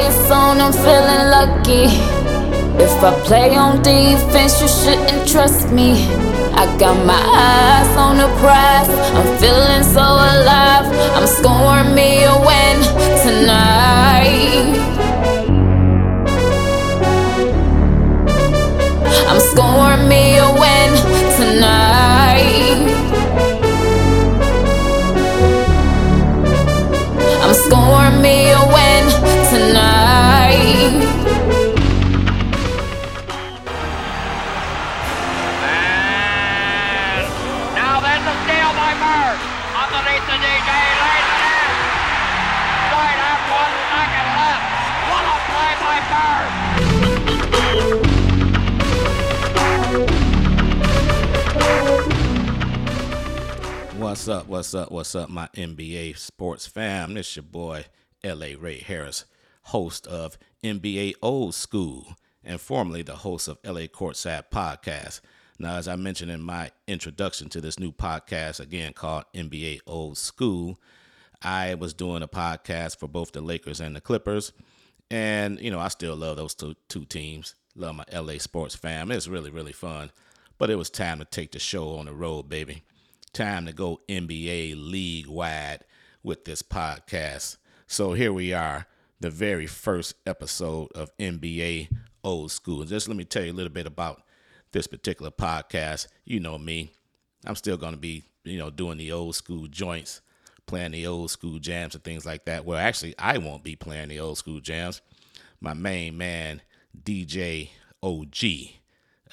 I'm feeling lucky. If I play on defense, you shouldn't trust me. I got my eyes on the prize. I'm feeling so alive. I'm scoring me a win tonight. I'm scoring What's up? What's up? What's up, my NBA sports fam? This your boy, LA Ray Harris, host of NBA Old School and formerly the host of LA Courtside Podcast. Now, as I mentioned in my introduction to this new podcast, again called NBA Old School, I was doing a podcast for both the Lakers and the Clippers. And, you know, I still love those two, two teams. Love my LA sports fam. It's really, really fun. But it was time to take the show on the road, baby. Time to go NBA league wide with this podcast. So here we are, the very first episode of NBA Old School. Just let me tell you a little bit about this particular podcast. You know me. I'm still going to be, you know, doing the old school joints, playing the old school jams and things like that. Well, actually, I won't be playing the old school jams. My main man, DJ OG.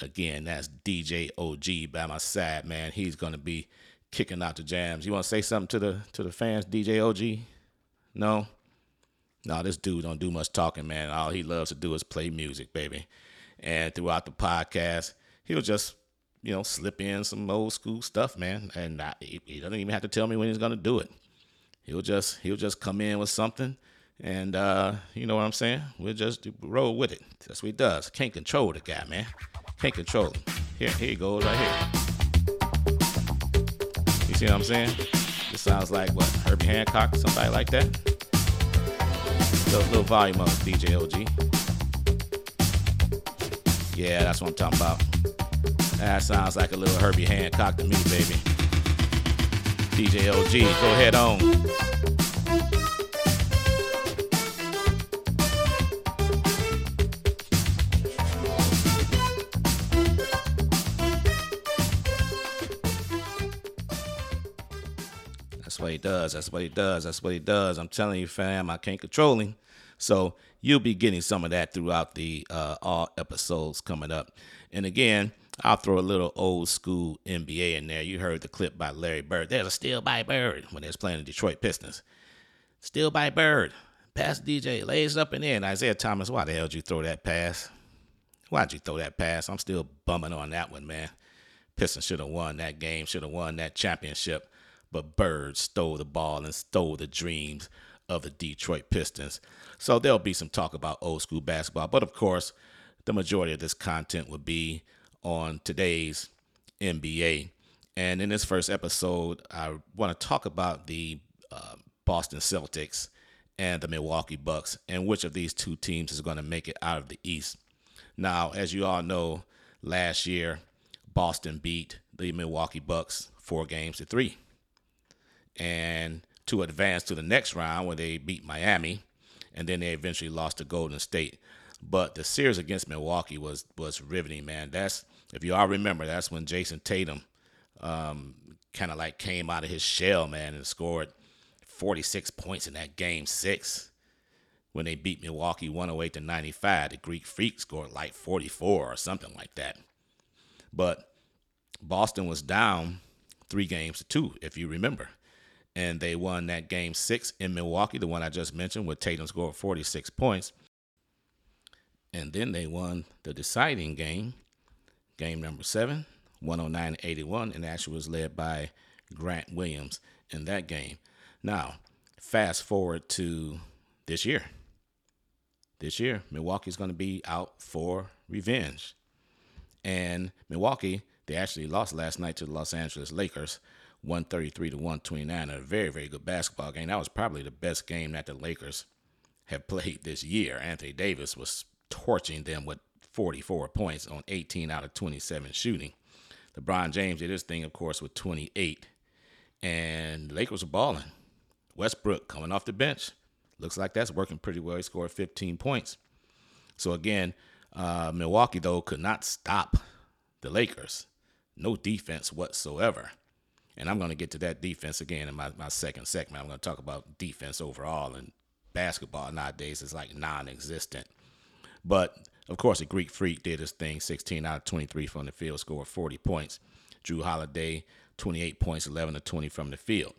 Again, that's DJ OG by my side, man. He's going to be kicking out the jams. You want to say something to the to the fans, DJ OG? No? No, this dude don't do much talking, man. All he loves to do is play music, baby. And throughout the podcast, he'll just, you know, slip in some old school stuff, man. And I, he, doesn't even have to tell me when he's gonna do it. He'll just he'll just come in with something, and uh, you know what I'm saying. We'll just roll with it. That's what he does. Can't control the guy, man. Can't control him. Here, here he goes, right here. You see what I'm saying? This sounds like what Herbie Hancock, somebody like that. Little volume of DJ OG. Yeah, that's what I'm talking about. That sounds like a little Herbie Hancock to me, baby. DJ OG, go ahead on. That's what he does. That's what he does. That's what he does. I'm telling you, fam, I can't control him. So you'll be getting some of that throughout the uh, all episodes coming up. And again, I'll throw a little old school NBA in there. You heard the clip by Larry Bird. There's a steal by Bird when they playing the Detroit Pistons. Steal by Bird. Pass DJ. Lays up and in. Isiah Thomas, why the hell did you throw that pass? Why'd you throw that pass? I'm still bumming on that one, man. Pistons should have won that game, should have won that championship. But Bird stole the ball and stole the dreams of the Detroit Pistons. So there'll be some talk about old school basketball. But of course, the majority of this content will be on today's NBA. And in this first episode, I want to talk about the uh, Boston Celtics and the Milwaukee Bucks and which of these two teams is going to make it out of the East. Now, as you all know, last year, Boston beat the Milwaukee Bucks four games to three. And to advance to the next round where they beat Miami, and then they eventually lost to Golden State. But the series against Milwaukee was was riveting, man. That's if you all remember, that's when Jayson Tatum um, kind of like came out of his shell, man, and scored 46 points in that game six when they beat Milwaukee 108 to 95. The Greek Freak scored like 44 or something like that. But Boston was down three games to two, if you remember. And they won that game six in Milwaukee, the one I just mentioned, where Tatum scored 46 points. And then they won the deciding game, game number seven, 109 81, and actually was led by Grant Williams in that game. Now, fast forward to this year. This year, Milwaukee's going to be out for revenge. And Milwaukee, they actually lost last night to the Los Angeles Lakers, 133 to 129. A very, very good basketball game. That was probably the best game that the Lakers have played this year. Anthony Davis was torching them with 44 points on 18 out of 27 shooting. LeBron James did his thing, of course, with 28. And Lakers are balling. Westbrook coming off the bench. Looks like that's working pretty well. He scored 15 points. So again, uh, Milwaukee, though, could not stop the Lakers. No defense whatsoever. And I'm going to get to that defense again in my, my second segment. I'm going to talk about defense overall. And basketball nowadays is like non existent. But of course, the Greek Freak did his thing 16 out of 23 from the field, scored 40 points. Jrue Holiday, 28 points, 11 to 20 from the field.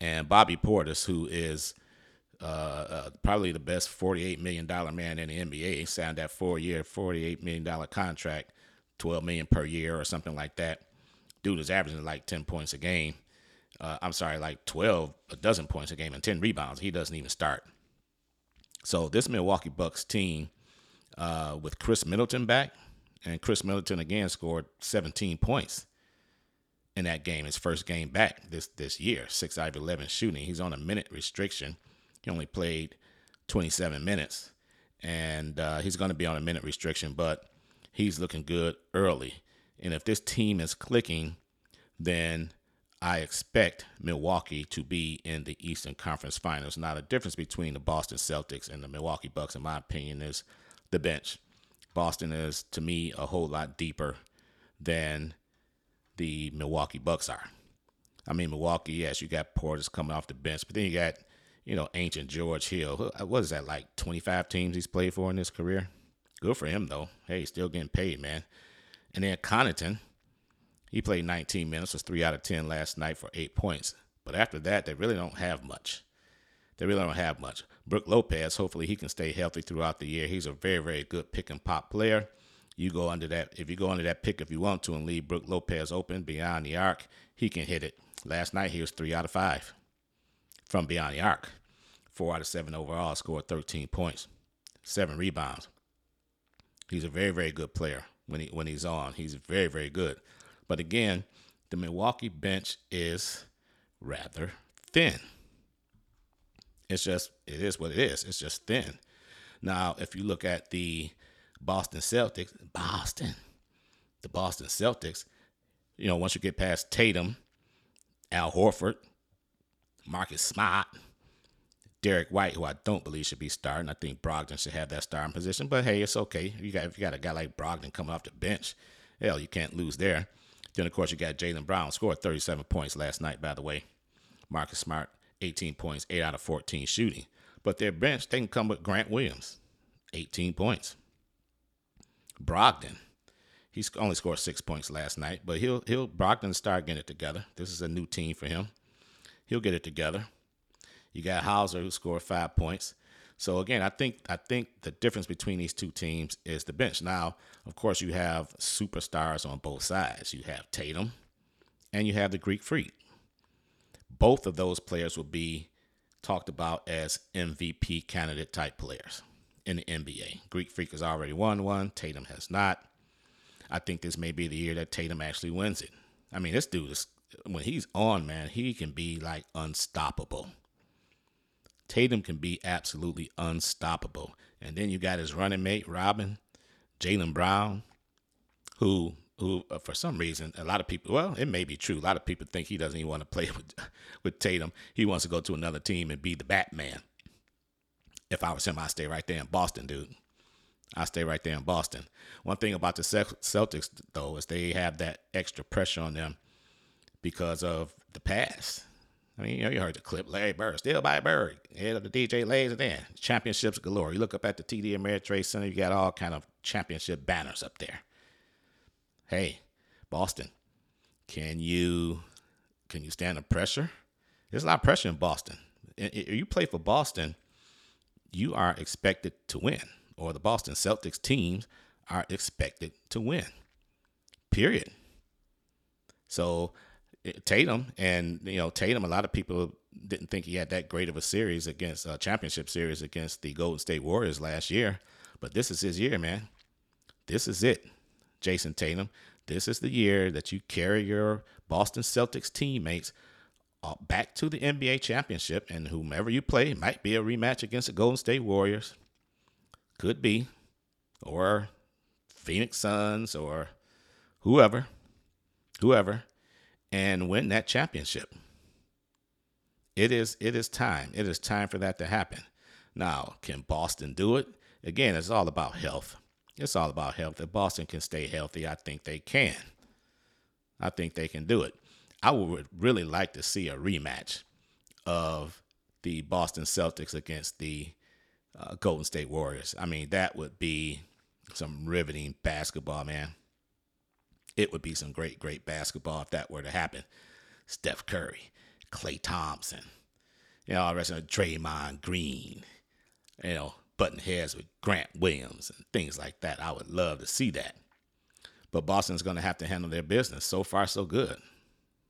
And Bobby Portis, who is uh, uh, probably the best $48 million man in the NBA, signed that four year, $48 million contract, 12 million per year or something like that. Dude is averaging like 10 points a game. Uh, I'm sorry, like 12, a dozen points a game and 10 rebounds. He doesn't even start. So this Milwaukee Bucks team uh, with Khris Middleton back, and Khris Middleton again scored 17 points in that game, his first game back this this year, six out of 11 shooting. He's on a minute restriction. He only played 27 minutes, and uh, he's going to be on a minute restriction, but he's looking good early. And if this team is clicking, then I expect Milwaukee to be in the Eastern Conference Finals. Now, the difference between the Boston Celtics and the Milwaukee Bucks, in my opinion, is the bench. Boston is, to me, a whole lot deeper than the Milwaukee Bucks are. I mean, Milwaukee, yes, you got Portis coming off the bench, but then you got, you know, ancient George Hill. Uh, what is that, like 25 teams he's played for in his career? Good for him, though. Hey, still getting paid, man. And then Connaughton, he played 19 minutes, was 3 out of 10 last night for 8 points. But after that, they really don't have much. They really don't have much. Brook Lopez, hopefully he can stay healthy throughout the year. He's a very, very good pick and pop player. You go under that if you go under that pick if you want to and leave Brook Lopez open beyond the arc, he can hit it. Last night he was three out of five from beyond the arc. Four out of seven overall, scored 13 points, seven rebounds. He's a very, very good player when he when he's on. He's very, very good. But again, the Milwaukee bench is rather thin. It's just it is what it is. It's just thin. Now, if you look at the Boston Celtics, Boston, the Boston Celtics, you know, once you get past Tatum, Al Horford, Marcus Smart, Derrick White, who I don't believe should be starting. I think Brogdon should have that starting position. But hey, it's okay. You got if you got a guy like Brogdon coming off the bench, hell, you can't lose there. Then of course you got Jaylen Brown, scored 37 points last night, by the way. Marcus Smart, 18 points, 8 out of 14 shooting. But their bench, they can come with Grant Williams, 18 points. Brogdon, he's only scored six points last night, but he'll he'll Brogdon start getting it together. This is a new team for him. He'll get it together. You got Hauser who scored five points. So again, I think I think the difference between these two teams is the bench. Now, of course, you have superstars on both sides. You have Tatum, and you have the Greek Freak both of those players will be talked about as MVP candidate type players in the NBA. Greek Freak has already won one, Tatum has not. I think this may be the year that Tatum actually wins it. I mean, this dude is when he's on, man, he can be like unstoppable. Tatum can be absolutely unstoppable. And then you got his running mate, Robin, Jaylen Brown, who who, uh, for some reason, a lot of people, well, it may be true. A lot of people think he doesn't even want to play with, with Tatum. He wants to go to another team and be the Batman. If I was him, I'd stay right there in Boston, dude. I stay right there in Boston. One thing about the Celtics, though, is they have that extra pressure on them because of the past. I mean, you know, you heard the clip, Larry Bird, still by Bird, head of the DJ lays it in. Championships galore. You look up at the TD Ameritrade Center, you got all kind of championship banners up there hey, Boston, can you can you stand the pressure? There's a lot of pressure in Boston. If you play for Boston, you are expected to win, or the Boston Celtics teams are expected to win. Period. So Tatum and you know Tatum, a lot of people didn't think he had that great of a series against a championship series against the Golden State Warriors last year, but this is his year, man. This is it. Jayson Tatum, this is the year that you carry your Boston Celtics teammates uh, back to the NBA championship, and whomever you play might be a rematch against the Golden State Warriors. Could be, or Phoenix Suns, or whoever, whoever, and win that championship. It is it is time. It is time for that to happen. Now, can Boston do it? Again, it's all about health. It's all about health. If Boston can stay healthy, I think they can. I think they can do it. I would really like to see a rematch of the Boston Celtics against the uh, Golden State Warriors. I mean, that would be some riveting basketball, man. It would be some great, great basketball if that were to happen. Steph Curry, Klay Thompson, you know, rest of Draymond Green, you know, button heads with Grant Williams and things like that. I would love to see that. But Boston's going to have to handle their business. So far, so good.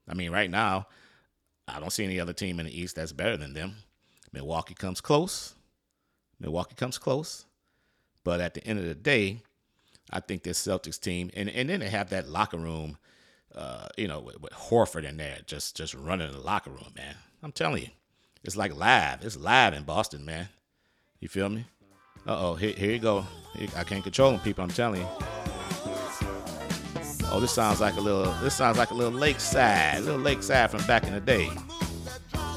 I mean, right now, I don't see any other team in the East that's better than them. Milwaukee comes close. Milwaukee comes close. But at the end of the day, I think this Celtics team, and, and then they have that locker room, uh, you know, with, with Horford in there, just just running the locker room, man. I'm telling you, it's like live. It's live in Boston, man. You feel me? Uh oh, here, here you go. I can't control them, people. I'm telling you. Oh, this sounds like a little. This sounds like a little lakeside, a little lakeside from back in the day.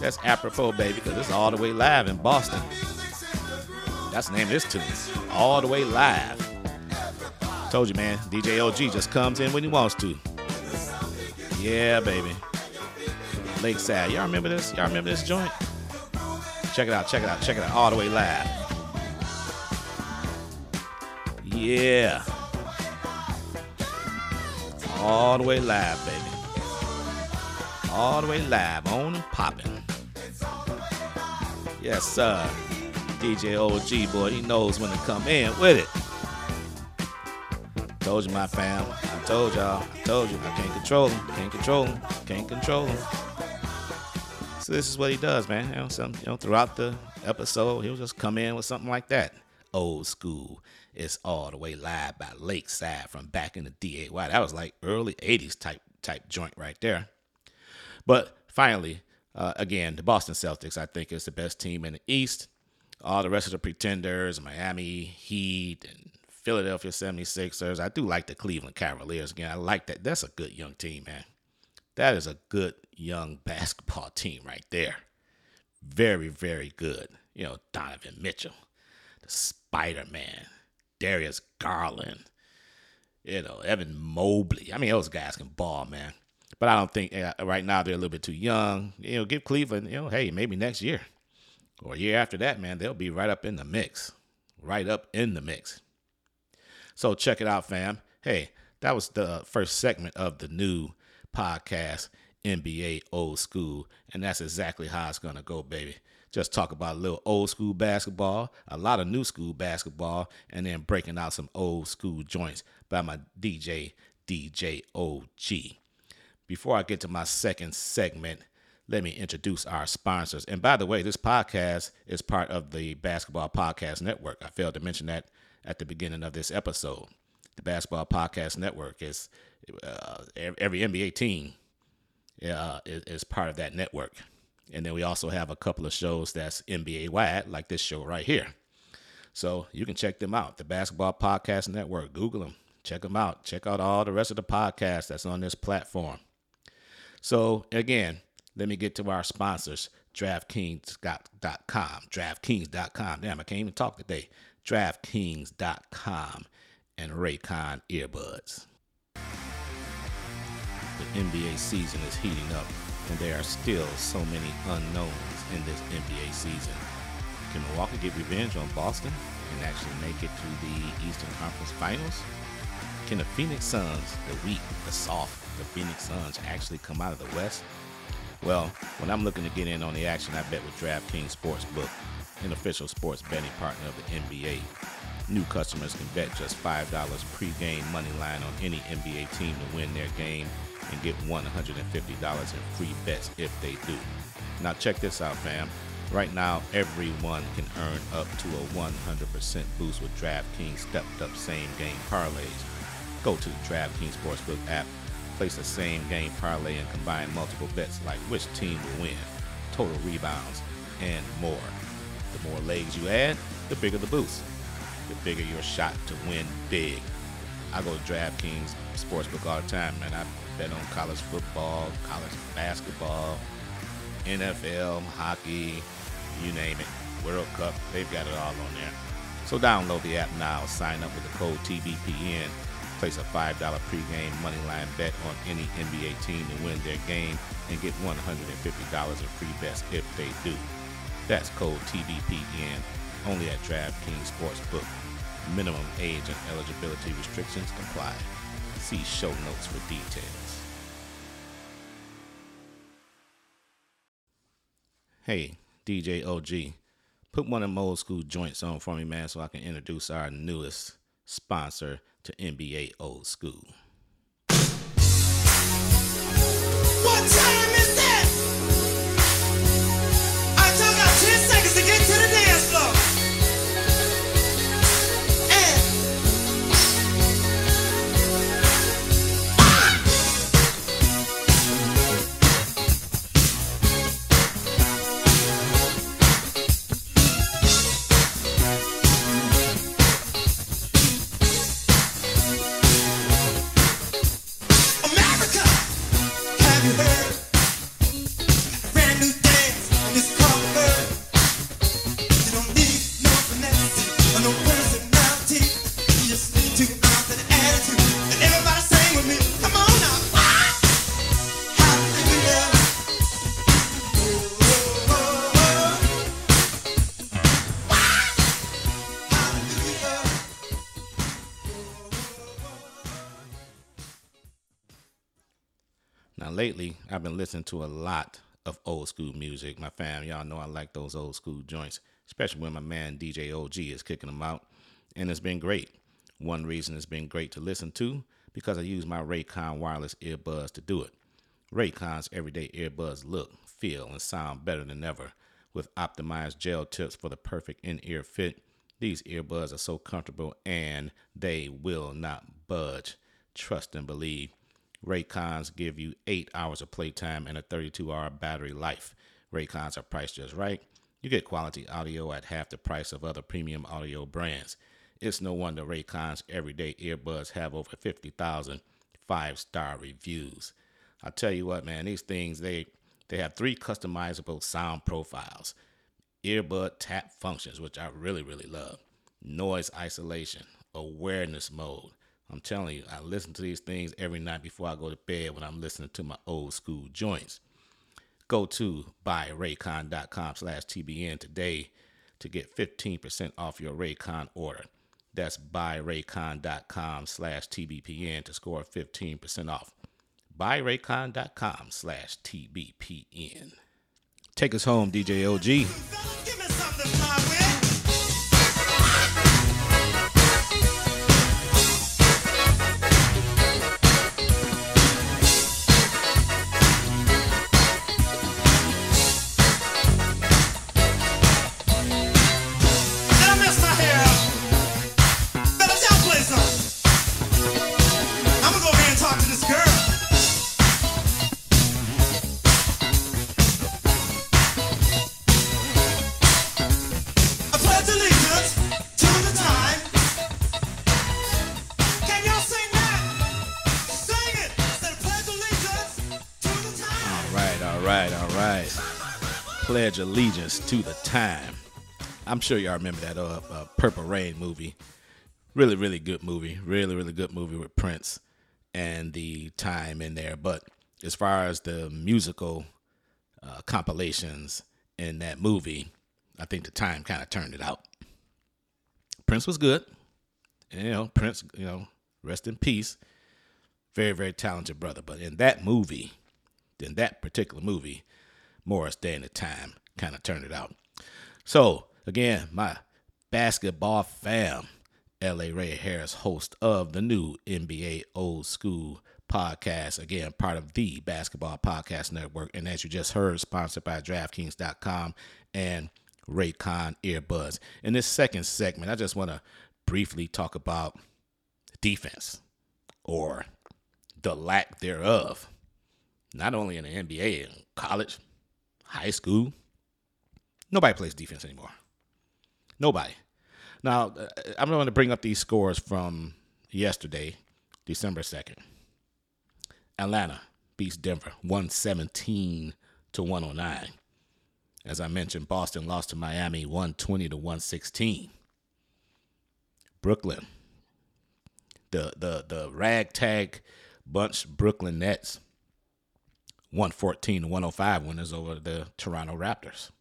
That's apropos, baby, because it's all the way live in Boston. That's the name of this tune. All the way live. Told you, man. DJ OG just comes in when he wants to. Yeah, baby. Lakeside. Y'all remember this? Y'all remember this joint? Check it out. Check it out. Check it out. All the way live. Yeah. All the way live, baby. All the way live, on and popping. Yes, sir. DJ OG, boy, he knows when to come in with it. Told you, my fam. I told y'all. I told you. I can't control him. Can't control him. Can't control him. So this is what he does, man. You know, some, you know, throughout the episode, he'll just come in with something like that. Old school. It's all the way live by Lakeside from back in the DAY. That was like early 80s type type joint right there. But finally, uh, again, the Boston Celtics, I think, is the best team in the East. All the rest of the pretenders, Miami Heat and Philadelphia 76ers. I do like the Cleveland Cavaliers. Again, I like that. That's a good young team, man. That is a good young basketball team right there. Very, very good. You know, Donovan Mitchell, the Spider Man, Darius Garland, you know, Evan Mobley. I mean, those guys can ball, man. But I don't think right now they're a little bit too young. You know, give Cleveland, you know, hey, maybe next year or year after that, man, they'll be right up in the mix. Right up in the mix. So check it out, fam. Hey, that was the first segment of the new podcast, NBA Old School. And that's exactly how it's going to go, baby. Just talk about a little old school basketball, a lot of new school basketball, and then breaking out some old school joints by my DJ, DJ OG. Before I get to my second segment, let me introduce our sponsors. And by the way, this podcast is part of the Basketball Podcast Network. I failed to mention that at the beginning of this episode. The Basketball Podcast Network is uh, every NBA team uh, is, is part of that network. And then we also have a couple of shows that's NBA wide, like this show right here. So you can check them out. The Basketball Podcast Network. Google them. Check them out. Check out all the rest of the podcasts that's on this platform. So again, let me get to our sponsors. DraftKings.com. DraftKings.com. Damn, I can't even talk today. DraftKings.com and Raycon earbuds. The NBA season is heating up and there are still so many unknowns in this NBA season. Can Milwaukee get revenge on Boston and actually make it to the Eastern Conference Finals? Can the Phoenix Suns, the weak, the soft, the Phoenix Suns actually come out of the West? Well, when I'm looking to get in on the action, I bet with DraftKings Sportsbook, an official sports betting partner of the NBA. New customers can bet just $5 pre-game money line on any NBA team to win their game and get $150 in free bets if they do. Now check this out, fam. Right now, everyone can earn up to a 100% boost with DraftKings stepped up same game parlays. Go to the DraftKings Sportsbook app, Place a same game parlay and combine multiple bets like which team will win, total rebounds, and more. The more legs you add, the bigger the boost. The bigger your shot to win big. I go to DraftKings Sportsbook all the time, man. I bet on college football, college basketball, NFL, hockey, you name it. World Cup, they've got it all on there. So download the app now, sign up with the code TBPN, place a $5 pregame moneyline bet on any NBA team to win their game, and get $150 in free bets if they do. That's code TBPN, only at DraftKings Sportsbook. Minimum age and eligibility restrictions apply. See show notes for details. Hey, DJ OG, put one of them old school joints on for me, man, so I can introduce our newest sponsor to NBA Old School. What time been listening to a lot of old school music. My fam, y'all know I like those old school joints, especially when my man DJ OG is kicking them out. And it's been great. One reason it's been great to listen to because I use my Raycon wireless earbuds to do it. Raycon's everyday earbuds look, feel, and sound better than ever. With optimized gel tips for the perfect in ear fit, these earbuds are so comfortable and they will not budge. Trust and believe. Raycons give you eight hours of playtime and a 32 hour battery life. Raycons are priced just right. You get quality audio at half the price of other premium audio brands. It's no wonder Raycon's everyday earbuds have over 50,000 five star reviews. I tell you what, man, these things they they have three customizable sound profiles, earbud tap functions, which I really really love, noise isolation, awareness mode. I'm telling you, I listen to these things every night before I go to bed when I'm listening to my old school joints. Go to buyraycon.com slash TBN today to get 15% off your Raycon order. That's buyraycon.com slash TBPN to score 15% off. Buyraycon.com slash TBPN. Take us home, DJ OG. Right, all right. Pledge allegiance to the time. I'm sure y'all remember that uh, uh, Purple Rain movie. Really, really good movie. Really, really good movie with Prince and the time in there. But as far as the musical uh, compilations in that movie, I think the time kind of turned it out. Prince was good. And, you know, Prince, you know, rest in peace. Very, very talented brother. But in that movie, in that particular movie, Morris Day and the Time kind of turned it out. So, again, my basketball fam, LA Ray Harris, host of the new NBA Old School podcast. Again, part of the Basketball Podcast Network. And as you just heard, sponsored by DraftKings.com and Raycon Earbuds. In this second segment, I just want to briefly talk about defense or the lack thereof, not only in the NBA, in college, high school. Nobody plays defense anymore. Nobody. Now, uh, I'm going to bring up these scores from yesterday, December 2nd. Atlanta beats Denver 117 to 109. As I mentioned, Boston lost to Miami 120 to 116. Brooklyn, the the the ragtag bunch Brooklyn Nets 114 to 105 winners over the Toronto Raptors.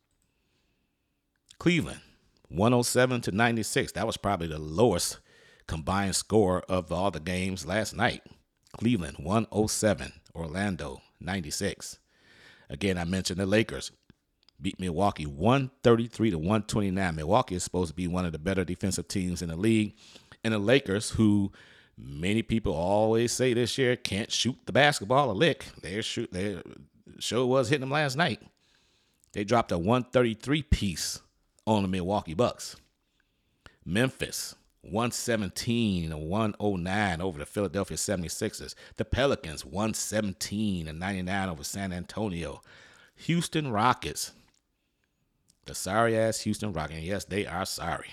Cleveland 107 to 96. That was probably the lowest combined score of all the games last night. Cleveland 107, Orlando 96. Again, I mentioned the Lakers beat Milwaukee 133 to 129. Milwaukee is supposed to be one of the better defensive teams in the league. And the Lakers, who many people always say this year can't shoot the basketball a lick. Their shoot their show was hitting them last night. They dropped a 133 piece on the Milwaukee Bucks. Memphis 117 to 109 over the Philadelphia 76ers. The Pelicans 117 and 99 over San Antonio. Houston Rockets. The sorry ass Houston Rockets. And yes, they are sorry.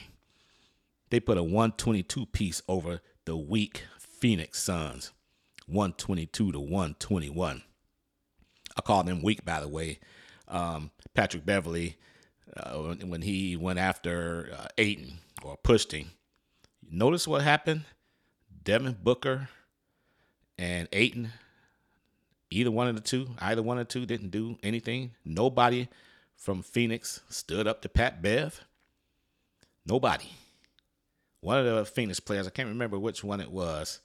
They put a 122 piece over the weak Phoenix Suns. 122 to 121. I call them weak, by the way. Um, Patrick Beverley, uh, when, he went after uh, Ayton or pushed him, notice what happened? Devin Booker and Ayton, either one of the two, either one of the two didn't do anything. Nobody from Phoenix stood up to Pat Bev. Nobody. One of the Phoenix players, I can't remember which one it was,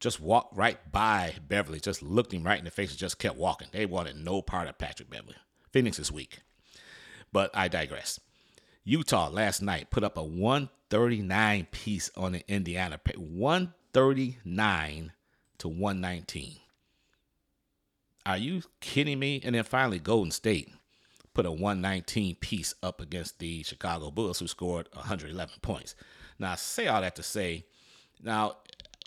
just walked right by Beverley, just looked him right in the face and just kept walking. They wanted no part of Patrick Beverley. Phoenix is weak. But I digress. Utah last night put up a 139 piece on the Indiana. 139 to 119. Are you kidding me? And then finally, Golden State put a 119 piece up against the Chicago Bulls, who scored 111 points. Now, I say all that to say, now,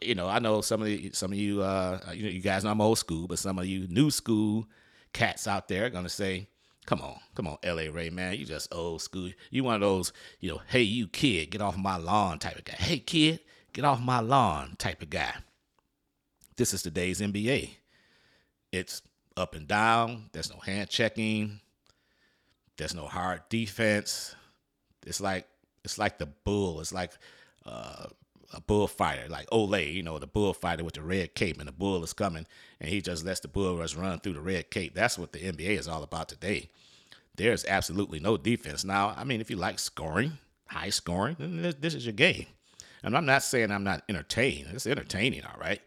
you know, I know some of the, some of you, uh, you know, you guys know I'm old school, but some of you new school cats out there are gonna say, Come on, come on, LA Ray, man. You just old school. You one of those, you know, hey, you kid, get off my lawn type of guy. Hey, kid, get off my lawn type of guy. This is today's NBA. It's up and down. There's no hand checking. There's no hard defense. It's like it's like the bull. It's like uh, a bullfighter, like Olay, you know, the bullfighter with the red cape, and the bull is coming, and he just lets the bull rush run through the red cape. That's what the NBA is all about today. There's absolutely no defense. Now, I mean, if you like scoring, high scoring, then this, this is your game. And I'm not saying I'm not entertained. It's entertaining, all right.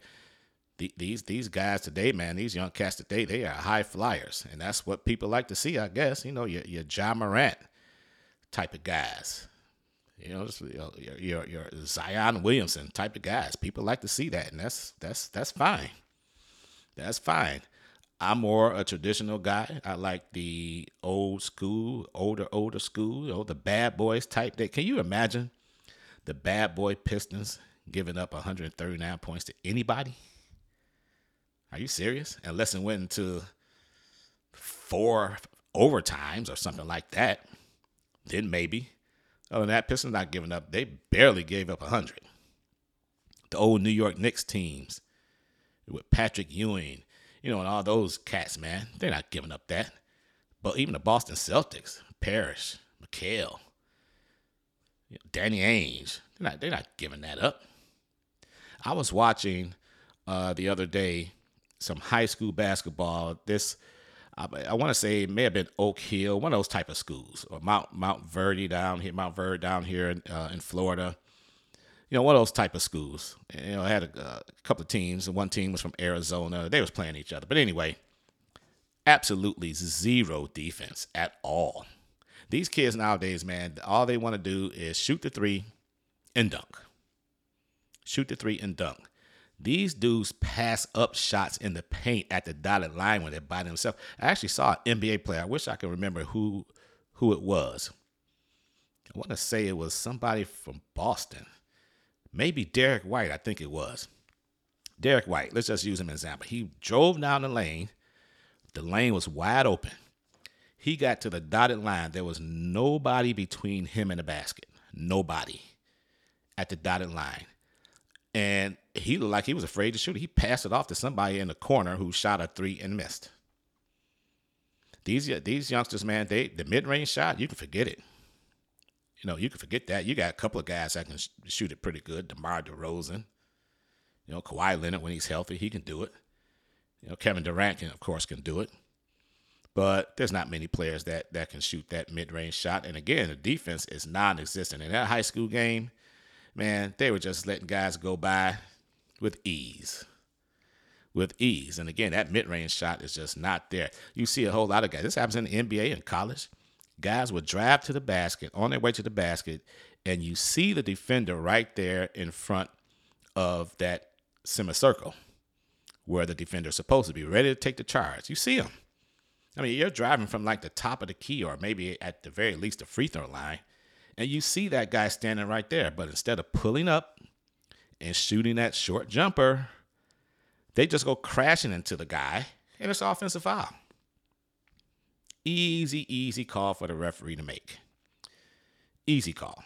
The, these these guys today, man, these young cats today, they are high flyers, and that's what people like to see, I guess. You know, your your Ja Morant type of guys. You know, just, your, your your Zion Williamson type of guys. People like to see that, and that's that's that's fine. That's fine. I'm more a traditional guy. I like the old school, older, older school, you know, the bad boys type. That can you imagine the bad boy Pistons giving up 139 points to anybody? Are you serious? Unless it went into four overtimes or something like that, then maybe. Other than that, Pistons not giving up. They barely gave up 100. The old New York Knicks teams with Patrick Ewing, you know, and all those cats, man, they're not giving up that. But even the Boston Celtics, Parish, McHale, Danny Ainge, they're not, they're not giving that up. I was watching uh, the other day some high school basketball. This I, I want to say it may have been Oak Hill, one of those type of schools, or Mount Montverde down here, Montverde down here in, uh, in Florida. You know, one of those type of schools. You know, I had a, a couple of teams. and One team was from Arizona. They was playing each other. But anyway, absolutely zero defense at all. These kids nowadays, man, all they want to do is shoot the three and dunk. Shoot the three and dunk. These dudes pass up shots in the paint at the dotted line when they're by themselves. I actually saw an NBA player. I wish I could remember who who it was. I want to say it was somebody from Boston. Maybe Derrick White, I think it was. Derrick White, let's just use him as an example. He drove down the lane. The lane was wide open. He got to the dotted line. There was nobody between him and the basket. Nobody at the dotted line. And he looked like he was afraid to shoot. He passed it off to somebody in the corner who shot a three and missed. These these youngsters, man, they the mid range shot, you can forget it. You know, you can forget that. You got a couple of guys that can sh- shoot it pretty good. DeMar DeRozan, you know, Kawhi Leonard when he's healthy, he can do it. You know, Kevin Durant can, of course, can do it. But there's not many players that that can shoot that mid range shot. And again, the defense is non-existent in that high school game. Man, they were just letting guys go by with ease with ease. And again, that mid range shot is just not there. You see a whole lot of guys. This happens in the NBA and college. Guys would drive to the basket on their way to the basket, and you see the defender right there in front of that semicircle where the defender is supposed to be, ready to take the charge. You see him. I mean, you're driving from like the top of the key or maybe at the very least the free throw line, and you see that guy standing right there. But instead of pulling up and shooting that short jumper, they just go crashing into the guy, and it's offensive foul. Easy, easy call for the referee to make. Easy call.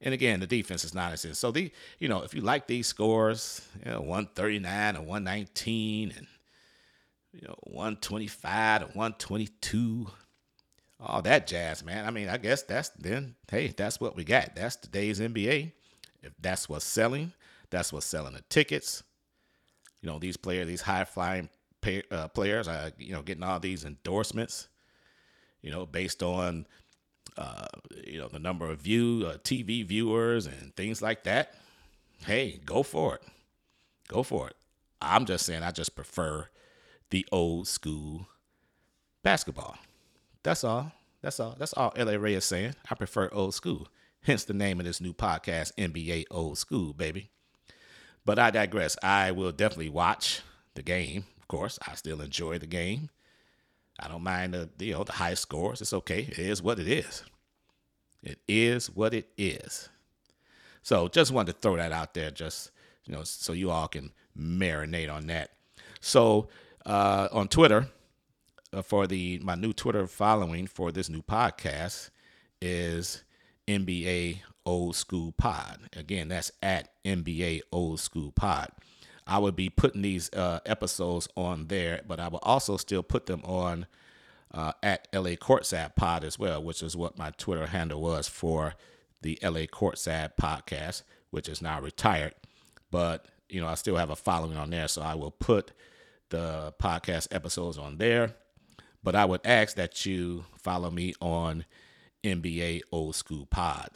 And again, the defense is not as so the you know if you like these scores, you know, 139 and 119 and you know 125 or 122, all that jazz, man. I mean, I guess that's then hey, that's what we got. That's today's NBA. If that's what's selling, that's what's selling the tickets you know these players, these high flying pay, uh, players, are you know getting all these endorsements, you know, based on uh, you know the number of view uh, TV viewers and things like that. Hey, go for it, go for it. I'm just saying, I just prefer the old school basketball. That's all. That's all. That's all LA Ray is saying. I prefer old school. Hence the name of this new podcast, NBA Old School, baby. But I digress. I will definitely watch the game. Of course, I still enjoy the game. I don't mind the you know the high scores. It's okay. It is what it is. It is what it is. So just wanted to throw that out there, just you know, so you all can marinate on that. So uh, on Twitter, uh, for the my new Twitter following for this new podcast is NBA Old School Pod. Again, that's at NBA Old School Pod. I would be putting these uh, episodes on there, but I will also still put them on uh, at LA Courtside Pod as well, which is what my Twitter handle was for the LA Courtside Podcast, which is now retired. But you know, I still have a following on there, so I will put the podcast episodes on there. But I would ask that you follow me on NBA Old School Pod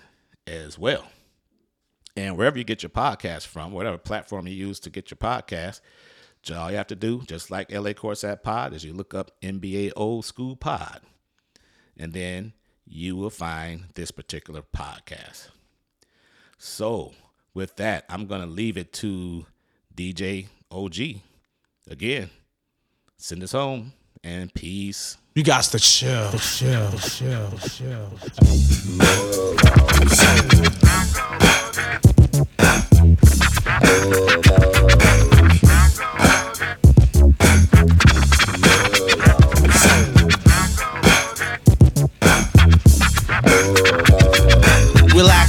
as well. And wherever you get your podcast from, whatever platform you use to get your podcast, all you have to do, just like LA Courtside Pod, is you look up NBA Old School Pod. And then you will find this particular podcast. So, with that, I'm going to leave it to DJ OG. Again, send us home and peace. You got to chill, chill, chill, chill.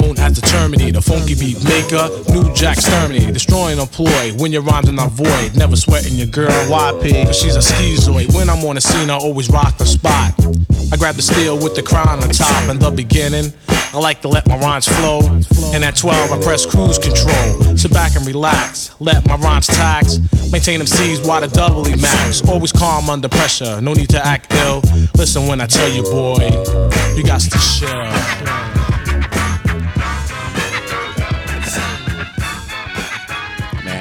known as the funky beat maker, new Jack Terminator, destroying a ploy. When your rhymes are not void, never sweating your girl YP, cause she's a schizoid. When I'm on the scene, I always rock the spot. I grab the steel with the crown on top in the beginning. I like to let my rhymes flow. And at 12, I press cruise control. Sit back and relax, let my rhymes tax. Maintain them C's while the doubly max. Always calm under pressure, no need to act ill. Listen when I tell you, boy, you got to chill.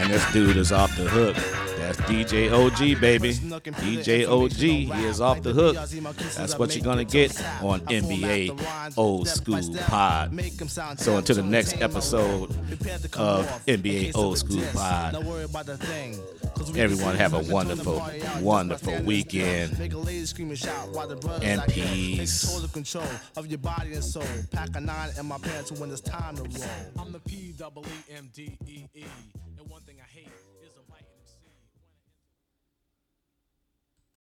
This dude is off the hook. That's DJ OG, baby. DJ OG, he is off the hook. That's what you're gonna get on NBA Old School Pod. So until the next episode of NBA Old School Pod, everyone have a wonderful, wonderful weekend. And peace. Pack a nine in my pants when it's time to roll. I'm the P